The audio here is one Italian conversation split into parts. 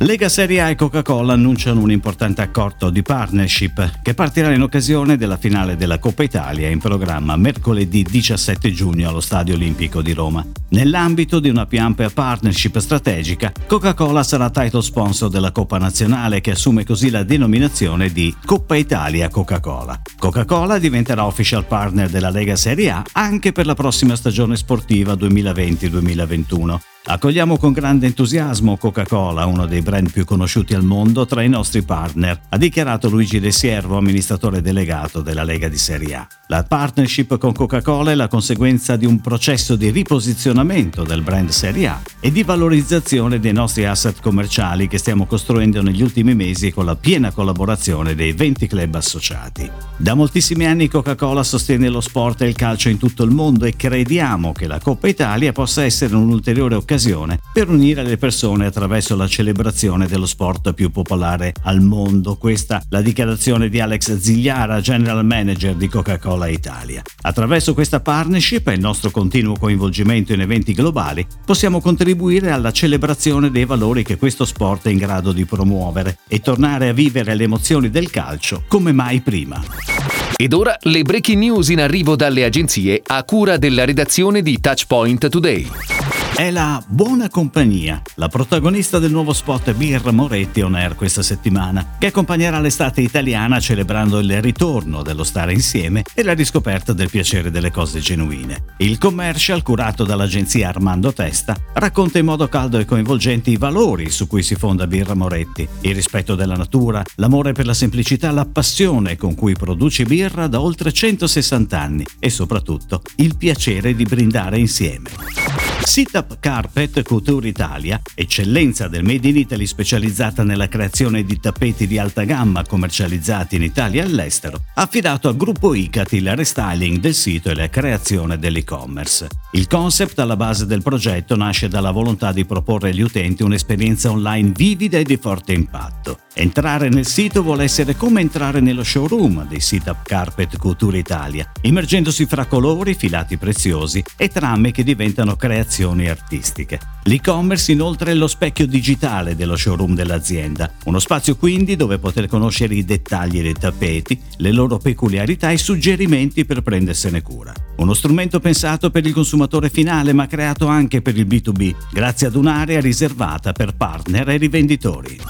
Lega Serie A e Coca-Cola annunciano un importante accordo di partnership che partirà in occasione della finale della Coppa Italia in programma mercoledì 17 giugno allo Stadio Olimpico di Roma. Nell'ambito di una più ampia partnership strategica, Coca-Cola sarà title sponsor della Coppa Nazionale che assume così la denominazione di Coppa Italia Coca-Cola. Coca-Cola diventerà official partner della Lega Serie A anche per la prossima stagione sportiva 2020-2021 Accogliamo con grande entusiasmo Coca-Cola, uno dei brand più conosciuti al mondo, tra i nostri partner, ha dichiarato Luigi De Siervo, amministratore delegato della Lega di Serie A. La partnership con Coca-Cola è la conseguenza di un processo di riposizionamento del brand Serie A e di valorizzazione dei nostri asset commerciali che stiamo costruendo negli ultimi mesi con la piena collaborazione dei 20 club associati. Da moltissimi anni Coca-Cola sostiene lo sport e il calcio in tutto il mondo e crediamo che la Coppa Italia possa essere un'ulteriore occasione occasione per unire le persone attraverso la celebrazione dello sport più popolare al mondo. Questa la dichiarazione di Alex Zigliara, General Manager di Coca-Cola Italia. Attraverso questa partnership e il nostro continuo coinvolgimento in eventi globali possiamo contribuire alla celebrazione dei valori che questo sport è in grado di promuovere e tornare a vivere le emozioni del calcio come mai prima. Ed ora le breaking news in arrivo dalle agenzie a cura della redazione di Touchpoint Today. È la Buona Compagnia, la protagonista del nuovo spot Birra Moretti on air questa settimana, che accompagnerà l'estate italiana celebrando il ritorno dello stare insieme e la riscoperta del piacere delle cose genuine. Il commercial, curato dall'agenzia Armando Testa, racconta in modo caldo e coinvolgente i valori su cui si fonda Birra Moretti, il rispetto della natura, l'amore per la semplicità, la passione con cui produce birra da oltre 160 anni e soprattutto il piacere di brindare insieme. Sit-Up Carpet Couture Italia, eccellenza del Made in Italy specializzata nella creazione di tappeti di alta gamma commercializzati in Italia e all'estero, ha affidato al gruppo ICAT il restyling del sito e la creazione dell'e-commerce. Il concept alla base del progetto nasce dalla volontà di proporre agli utenti un'esperienza online vivida e di forte impatto. Entrare nel sito vuole essere come entrare nello showroom dei Sit-Up Carpet Couture Italia, immergendosi fra colori, filati preziosi e trame che diventano creazioni creazioni artistiche. L'e-commerce inoltre è lo specchio digitale dello showroom dell'azienda, uno spazio quindi dove poter conoscere i dettagli dei tappeti, le loro peculiarità e suggerimenti per prendersene cura. Uno strumento pensato per il consumatore finale ma creato anche per il B2B, grazie ad un'area riservata per partner e rivenditori.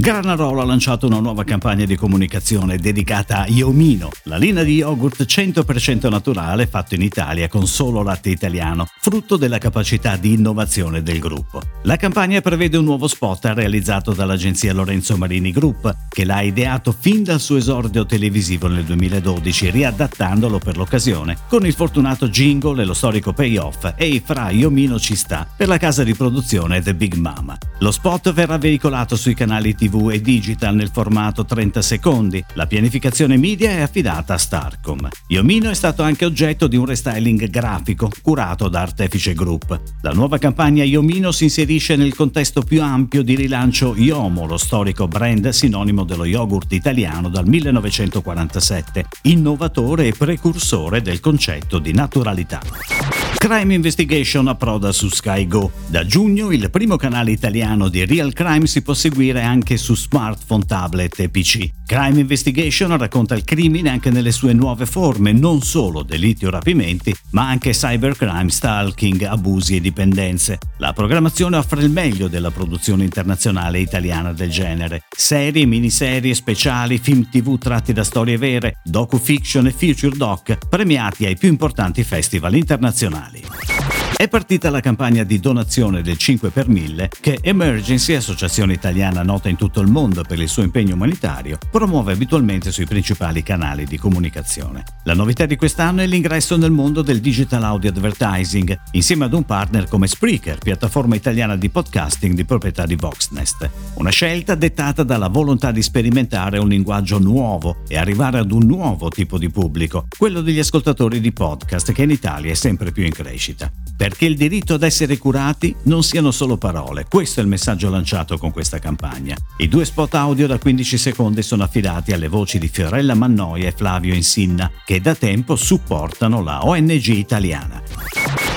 Granarolo ha lanciato una nuova campagna di comunicazione dedicata a Iomino, la linea di yogurt 100% naturale fatto in Italia con solo latte italiano, frutto della capacità di innovazione del gruppo. La campagna prevede un nuovo spot realizzato dall'agenzia Lorenzo Marini Group, che l'ha ideato fin dal suo esordio televisivo nel 2012, riadattandolo per l'occasione con il fortunato jingle e lo storico payoff e fra Iomino ci sta per la casa di produzione The Big Mama. Lo spot verrà veicolato sui canali TV e digital nel formato 30 secondi. La pianificazione media è affidata a Starcom. Iomino è stato anche oggetto di un restyling grafico curato da Artefice Group. La nuova campagna Iomino si inserisce nel contesto più ampio di rilancio Iomo, lo storico brand sinonimo dello yogurt italiano dal 1947, innovatore e precursore del concetto di naturalità. Crime Investigation approda su Sky Go. Da giugno il primo canale italiano di Real Crime si può seguire anche su smartphone, tablet e PC. Crime Investigation racconta il crimine anche nelle sue nuove forme, non solo delitti o rapimenti, ma anche cybercrime, stalking, abusi e dipendenze. La programmazione offre il meglio della produzione internazionale italiana del genere. Serie, miniserie, speciali, film tv tratti da storie vere, docu-fiction e future doc, premiati ai più importanti festival internazionali. Natale. È partita la campagna di donazione del 5 per 1000 che Emergency, associazione italiana nota in tutto il mondo per il suo impegno umanitario, promuove abitualmente sui principali canali di comunicazione. La novità di quest'anno è l'ingresso nel mondo del digital audio advertising, insieme ad un partner come Spreaker, piattaforma italiana di podcasting di proprietà di Voxnest. Una scelta dettata dalla volontà di sperimentare un linguaggio nuovo e arrivare ad un nuovo tipo di pubblico, quello degli ascoltatori di podcast che in Italia è sempre più in crescita. Perché il diritto ad essere curati non siano solo parole. Questo è il messaggio lanciato con questa campagna. I due spot audio da 15 secondi sono affidati alle voci di Fiorella Mannoia e Flavio Insinna, che da tempo supportano la ONG italiana.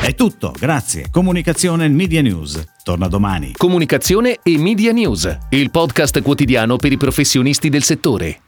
È tutto, grazie. Comunicazione e Media News. Torna domani. Comunicazione e Media News, il podcast quotidiano per i professionisti del settore.